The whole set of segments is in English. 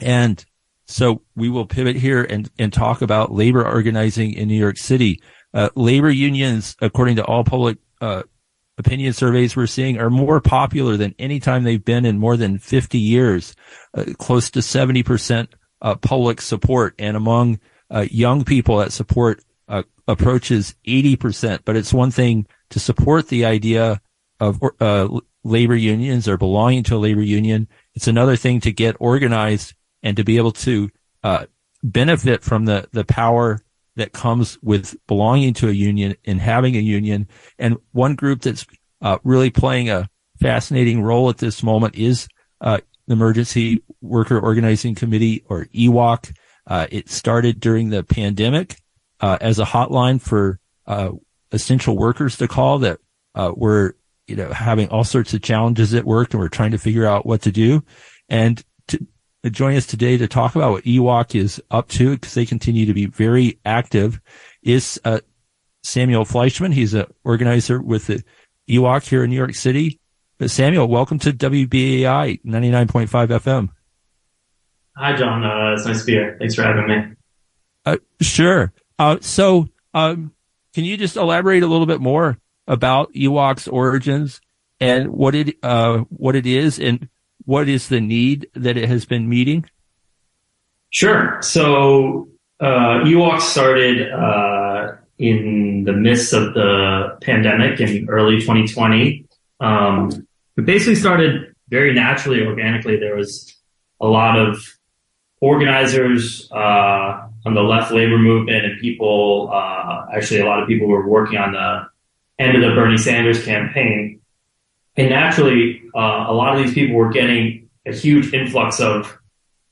And so we will pivot here and, and talk about labor organizing in New York City. Uh, labor unions, according to all public uh, opinion surveys we're seeing, are more popular than any time they've been in more than 50 years, uh, close to 70% uh, public support. And among uh, young people that support uh, approaches 80%. But it's one thing to support the idea of labor unions or belonging to a labor union. It's another thing to get organized and to be able to benefit from the, the power that comes with belonging to a union and having a union. And one group that's uh, really playing a fascinating role at this moment is uh, the Emergency Worker Organizing Committee or EWOC. Uh, it started during the pandemic uh, as a hotline for uh, essential workers to call that uh, were you know having all sorts of challenges at work and we're trying to figure out what to do. And join us today to talk about what EWOC is up to because they continue to be very active is uh, Samuel Fleischman. He's an organizer with the EWOC here in New York City. Uh, Samuel, welcome to WBAI 99.5 FM. Hi, John. Uh, it's nice to be here. Thanks for having me. Uh, sure. Uh, so, um, can you just elaborate a little bit more about EWOC's origins and what it uh, what it is and what is the need that it has been meeting? Sure. So uh, EWOC started uh, in the midst of the pandemic in early 2020. Um, it basically started very naturally, organically. There was a lot of organizers uh, on the left labor movement and people, uh, actually a lot of people were working on the end of the Bernie Sanders campaign. And naturally, uh, a lot of these people were getting a huge influx of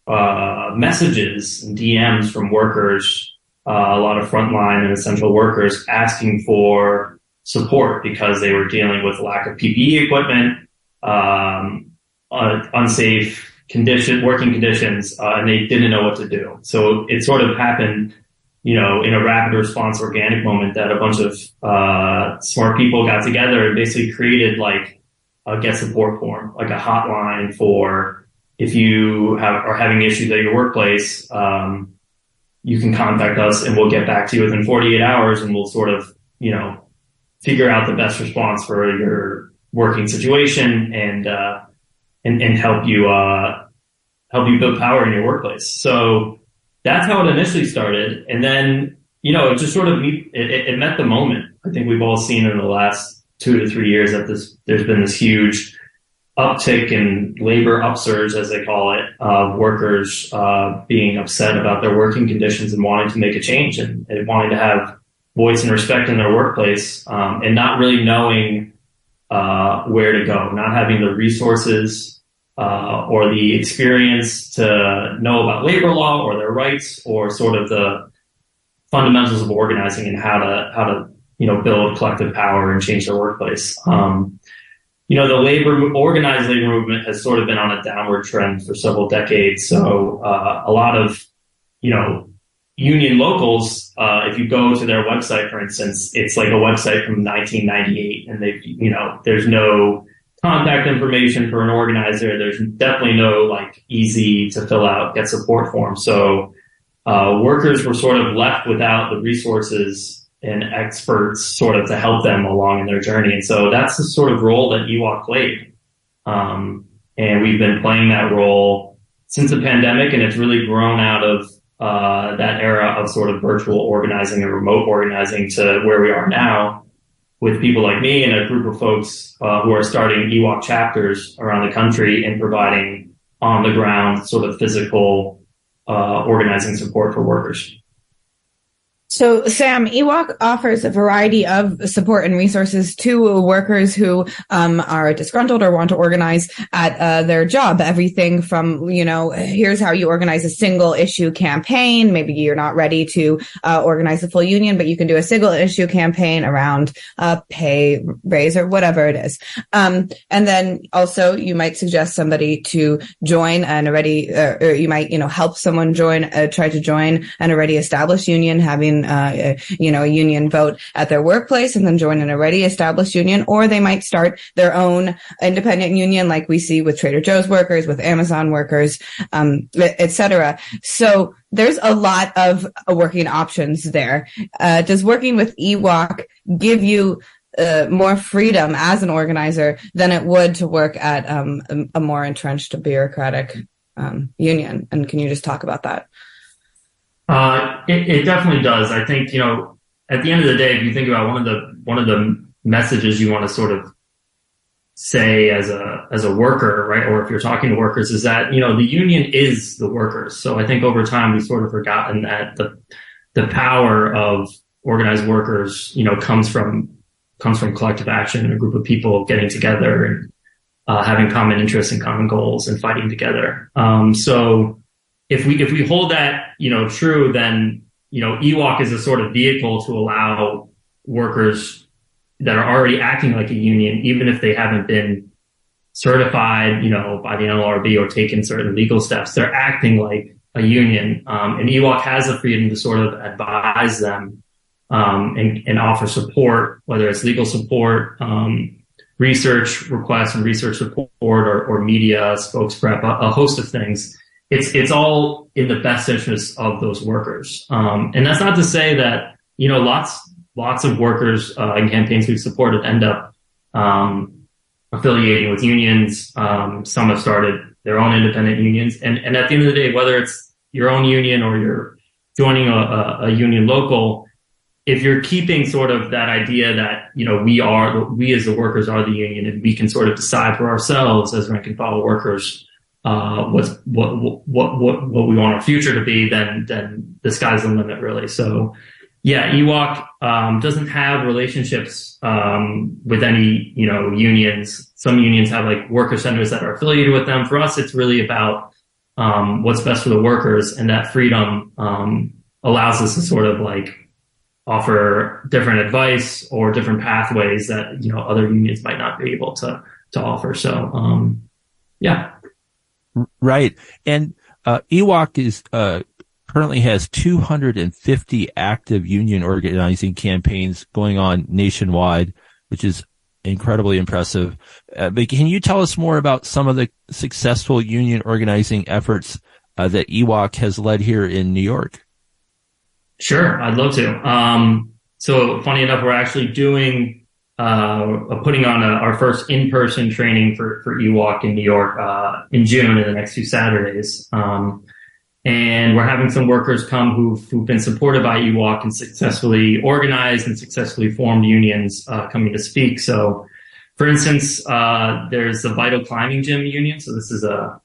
uh, messages and DMs from workers, uh, a lot of frontline and essential workers asking for support because they were dealing with lack of PPE equipment, um, unsafe condition, working conditions, uh, and they didn't know what to do. So it sort of happened you know, in a rapid response organic moment that a bunch of uh, smart people got together and basically created like get support form, like a hotline for if you have, are having issues at your workplace, um, you can contact us and we'll get back to you within 48 hours and we'll sort of, you know, figure out the best response for your working situation and, uh, and, and help you, uh, help you build power in your workplace. So that's how it initially started. And then, you know, it just sort of, it, it met the moment. I think we've all seen in the last two to three years that this there's been this huge uptick in labor upsurge, as they call it, of workers uh, being upset about their working conditions and wanting to make a change and, and wanting to have voice and respect in their workplace, um, and not really knowing uh, where to go, not having the resources uh, or the experience to know about labor law or their rights or sort of the fundamentals of organizing and how to how to you know, build collective power and change their workplace. Um, you know, the labor, organized labor movement has sort of been on a downward trend for several decades. So, uh, a lot of, you know, union locals, uh, if you go to their website, for instance, it's like a website from 1998 and they, you know, there's no contact information for an organizer. There's definitely no like easy to fill out, get support form. So, uh, workers were sort of left without the resources and experts sort of to help them along in their journey. And so that's the sort of role that EWOC played. Um, and we've been playing that role since the pandemic and it's really grown out of uh, that era of sort of virtual organizing and remote organizing to where we are now with people like me and a group of folks uh, who are starting EWOC chapters around the country and providing on the ground sort of physical uh, organizing support for workers. So, Sam, EWOC offers a variety of support and resources to workers who um, are disgruntled or want to organize at uh, their job. Everything from, you know, here's how you organize a single issue campaign. Maybe you're not ready to uh, organize a full union, but you can do a single issue campaign around uh, pay raise or whatever it is. Um, and then also, you might suggest somebody to join an already, uh, or you might, you know, help someone join, uh, try to join an already established union, having uh, you know, a union vote at their workplace and then join an already established union, or they might start their own independent union, like we see with Trader Joe's workers, with Amazon workers, um, etc. So there's a lot of working options there. Uh, does working with EWOC give you uh, more freedom as an organizer than it would to work at um, a, a, more entrenched bureaucratic um, union. And can you just talk about that? Uh, it, it, definitely does. I think you know, at the end of the day, if you think about one of the one of the messages you want to sort of say as a as a worker, right, or if you're talking to workers, is that you know the union is the workers. So I think over time we've sort of forgotten that the the power of organized workers, you know, comes from comes from collective action and a group of people getting together and uh, having common interests and common goals and fighting together. Um, so if we if we hold that you know true, then you know EWOC is a sort of vehicle to allow workers that are already acting like a union, even if they haven't been certified, you know, by the NLRB or taken certain legal steps, they're acting like a union. Um, and EWOC has the freedom to sort of advise them um, and, and, offer support, whether it's legal support, um, research requests and research support, or, or media spokes prep, a, a, host of things. It's it's all in the best interest of those workers, um, and that's not to say that you know lots lots of workers uh, in campaigns we've supported end up um, affiliating with unions. Um, some have started their own independent unions, and and at the end of the day, whether it's your own union or you're joining a, a, a union local, if you're keeping sort of that idea that you know we are we as the workers are the union and we can sort of decide for ourselves as rank and file workers uh, what's what what what what we want our future to be, then then the sky's the limit really. So yeah, EWOC um, doesn't have relationships um, with any you know unions. Some unions have like worker centers that are affiliated with them. For us, it's really about um, what's best for the workers, and that freedom um, allows us to sort of like offer different advice or different pathways that you know other unions might not be able to to offer. So um, yeah, right. And uh, is uh, currently has 250 active union organizing campaigns going on nationwide, which is incredibly impressive. Uh, but can you tell us more about some of the successful union organizing efforts uh, that EWOC has led here in New York? Sure, I'd love to. Um, so funny enough, we're actually doing uh, putting on a, our first in-person training for for EWOC in New York uh, in June in the next few Saturdays. Um, and we're having some workers come who've, who've been supported by EWOC and successfully organized and successfully formed unions uh, coming to speak. So, for instance, uh, there's the Vital Climbing Gym Union. So this is a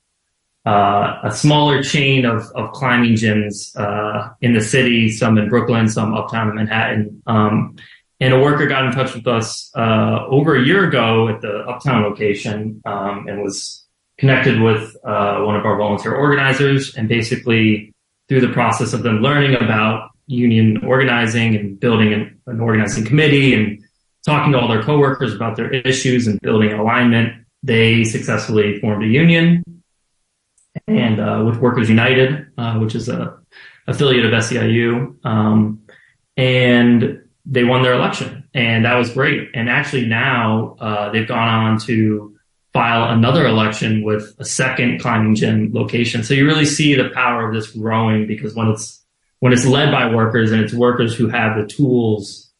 uh, a smaller chain of, of climbing gyms uh, in the city, some in Brooklyn, some uptown in Manhattan. Um, and a worker got in touch with us uh, over a year ago at the uptown location um, and was connected with uh, one of our volunteer organizers. And basically, through the process of them learning about union organizing and building an, an organizing committee and talking to all their coworkers about their issues and building alignment, they successfully formed a union and uh, with Workers United, uh, which is a affiliate of SEIU, um, and they won their election, and that was great. And actually, now uh, they've gone on to file another election with a second climbing gym location. So you really see the power of this growing because when it's when it's led by workers and it's workers who have the tools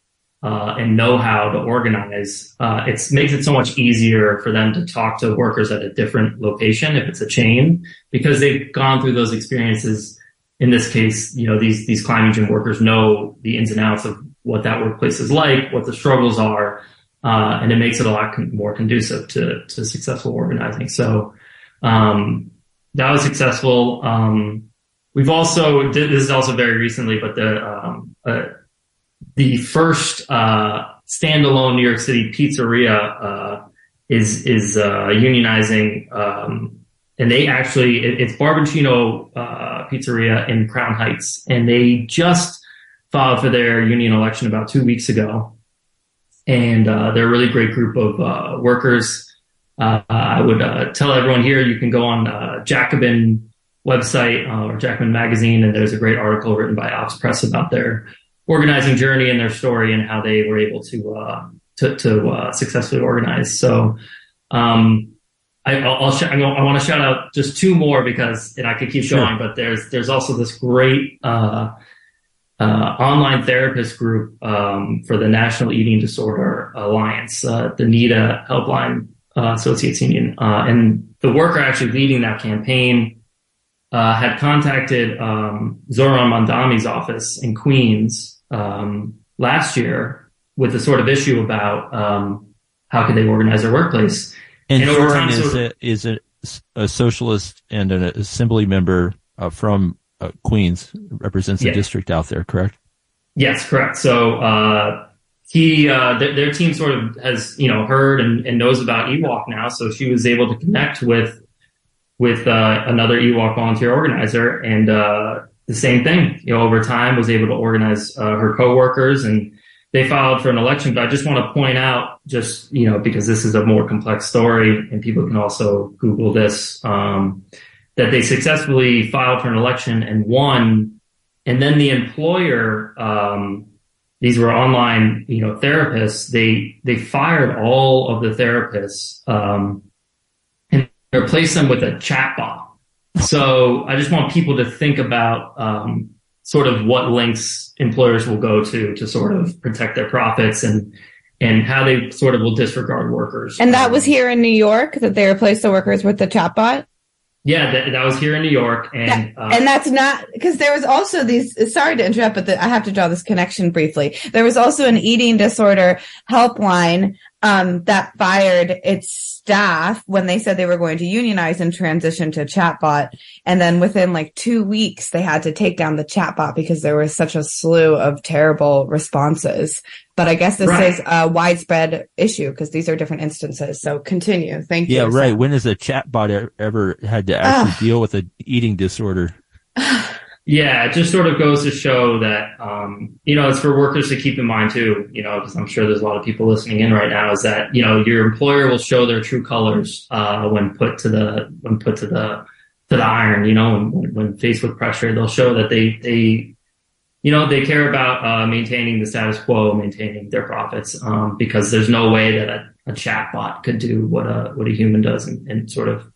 uh, and know how to organize, uh, it makes it so much easier for them to talk to workers at a different location if it's a chain because they've gone through those experiences. In this case, you know, these, these climbing gym workers know the ins and outs of what that workplace is like, what the struggles are, uh, and it makes it a lot con- more conducive to, to successful organizing. So, um, that was successful. Um, we've also, this is also very recently, but the, um, uh, the first uh, standalone New York City pizzeria uh, is is uh, unionizing, um, and they actually it, it's Barboncino uh, Pizzeria in Crown Heights, and they just filed for their union election about two weeks ago, and uh, they're a really great group of uh, workers. I would tell everyone here you can go on Jacobin website or Jacobin magazine, and there's a great article written by Alex Press about their organizing journey and their story and how they were able to uh, to, to uh, successfully organize. So um, I, I'll, sh- I want to shout out just two more because and I could keep sure. going, but there's there's also this great uh, uh, online therapist group um, for the National Eating Disorder Alliance, uh, the NEDA Helpline uh, Associates Union, uh, and the worker actually leading that campaign uh, had contacted um, Zohran Mamdani's office in Queens um, last year with the sort of issue about um, how could they organize their workplace. And, and Zohran is, sort of, a, is a, a, socialist and an assembly member uh, from uh, Queens, represents yeah. the district out there, correct? Yes, correct. So uh, he, uh, th- their team sort of has, you know, heard and, and knows about EWOC now. So she was able to connect with with uh, another EWOC volunteer organizer, and uh, the same thing. You know, over time, was able to organize uh, her coworkers, and they filed for an election. But I just want to point out, just you know, because this is a more complex story, and people can also Google this, um, that they successfully filed for an election and won, and then the employer. Um, these were online, you know, therapists. They they fired all of the therapists um, and replaced them with a chatbot. So I just want people to think about um, sort of what links employers will go to to sort of protect their profits and and how they sort of will disregard workers. And that was here in New York that they replaced the workers with the chatbot. Yeah, that, that was here in New York, and uh, and that's not because there was also these. Sorry to interrupt, but the, I have to draw this connection briefly. There was also an eating disorder helpline um, that fired its staff when they said they were going to unionize and transition to chatbot. And then within like two weeks, they had to take down the chatbot because there was such a slew of terrible responses. But I guess this right. is a widespread issue because these are different instances. So continue. Thank you. Yeah, right. When has a chatbot ever had to actually uh, deal with an eating disorder? Yeah, it just sort of goes to show that, um, you know, it's for workers to keep in mind too, you know, because I'm sure there's a lot of people listening in right now is that, you know, your employer will show their true colors, uh, when put to the, when put to the, to the iron, you know, when, when faced with pressure, they'll show that they, they, you know, they care about, uh, maintaining the status quo, maintaining their profits, um, because there's no way that a, a chatbot could do what a, what a human does and, and sort of,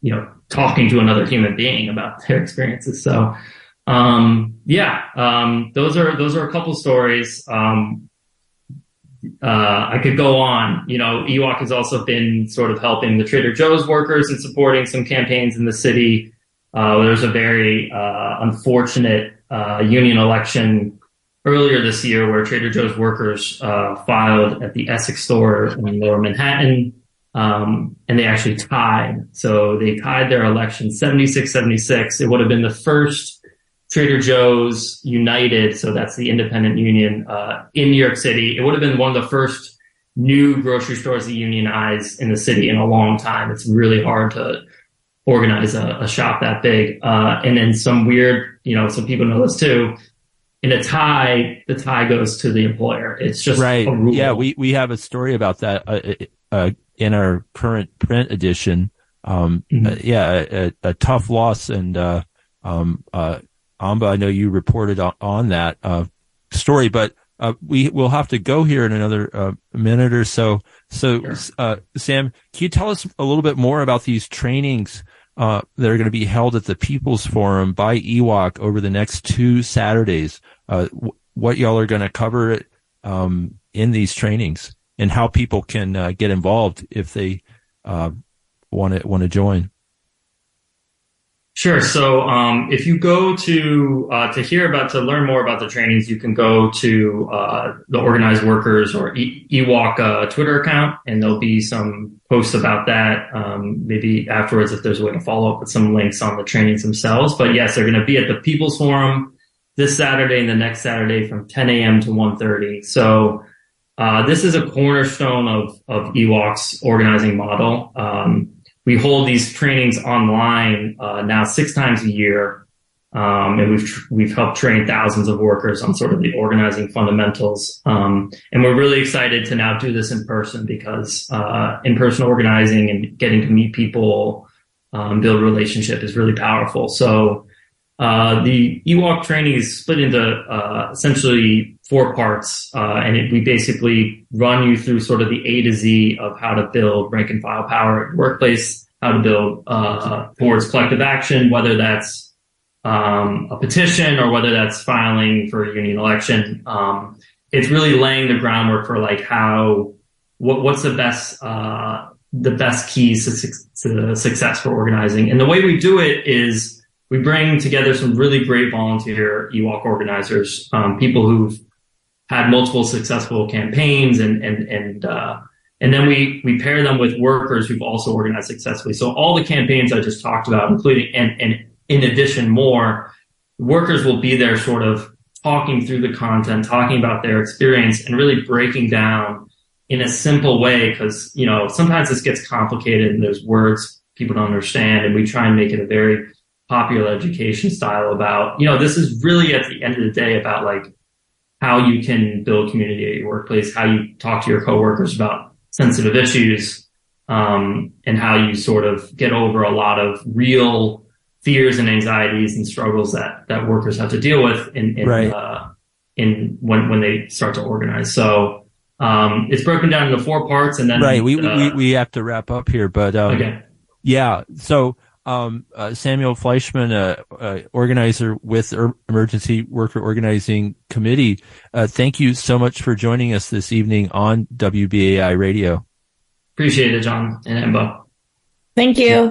you know, talking to another human being about their experiences. So, um, yeah, um, those are those are a couple stories. Um, uh, I could go on. You know, EWOC has also been sort of helping the Trader Joe's workers and supporting some campaigns in the city. Uh, there's a very uh, unfortunate uh, union election earlier this year where Trader Joe's workers uh, filed at the Essex store in Lower Manhattan. Um, and they actually tied. So they tied their election 76 76. It would have been the first Trader Joe's United, so that's the independent union uh, in New York City. It would have been one of the first new grocery stores to unionize in the city in a long time. It's really hard to organize a, a shop that big. Uh, and then some weird, you know, some people know this too. In a tie, the tie goes to the employer. It's just right. Yeah, we we have a story about that uh, uh in our current print edition. Um, mm-hmm. Uh, yeah, a, a, tough loss and uh, um, Amba, I know you reported on, on that uh, story, but uh, we will have to go here in another uh, minute or so. So, sure. Uh, Sam, can you tell us a little bit more about these trainings uh, that are going to be held at the People's Forum by EWOC over the next two Saturdays? Uh, w- what y'all are going to cover um, in these trainings and how people can get involved if they want to want to join. Sure. So um, if you go to uh, to hear about to learn more about the trainings, you can go to uh, the organized workers or e- EWOC uh, Twitter account, and there'll be some posts about that. Um, maybe afterwards, if there's a way to follow up with some links on the trainings themselves. But yes, they're going to be at the People's Forum this Saturday and the next Saturday from 10 a.m. to 1:30. So uh, this is a cornerstone of of EWOC's organizing model. Um, we hold these trainings online uh, now six times a year, um, and we've tr- we've helped train thousands of workers on sort of the organizing fundamentals. Um, and we're really excited to now do this in person because uh, in person organizing and getting to meet people, um, build relationship is really powerful. So. Uh, the EWOC training is split into uh, essentially four parts, uh, and it, we basically run you through sort of the A to Z of how to build rank and file power at workplace, how to build uh, towards collective action, whether that's um, a petition or whether that's filing for a union election. Um, it's really laying the groundwork for like how what, what's the best uh, the best keys to, to success for organizing, and the way we do it is we bring together some really great volunteer EWOC organizers, um, people who've had multiple successful campaigns and, and, and, uh, and then we, we pair them with workers who've also organized successfully. So all the campaigns I just talked about, including, and, and in addition more, workers will be there sort of talking through the content, talking about their experience and really breaking down in a simple way. Cause, you know, sometimes this gets complicated and there's words people don't understand and we try and make it a very popular education style about, you know, this is really at the end of the day about like how you can build community at your workplace, how you talk to your coworkers about sensitive issues, um, and how you sort of get over a lot of real fears and anxieties and struggles that, that workers have to deal with in, in, right. uh, in when, when they start to organize. So, um, it's broken down into four parts and then, right. We, uh, we, we have to wrap up here, but, um, okay. yeah. So, um, uh, Samuel Fleischman, uh, uh, organizer with Emergency Worker Organizing Committee. Uh, thank you so much for joining us this evening on WBAI Radio. Appreciate it, John and Embo. Thank you. Yeah.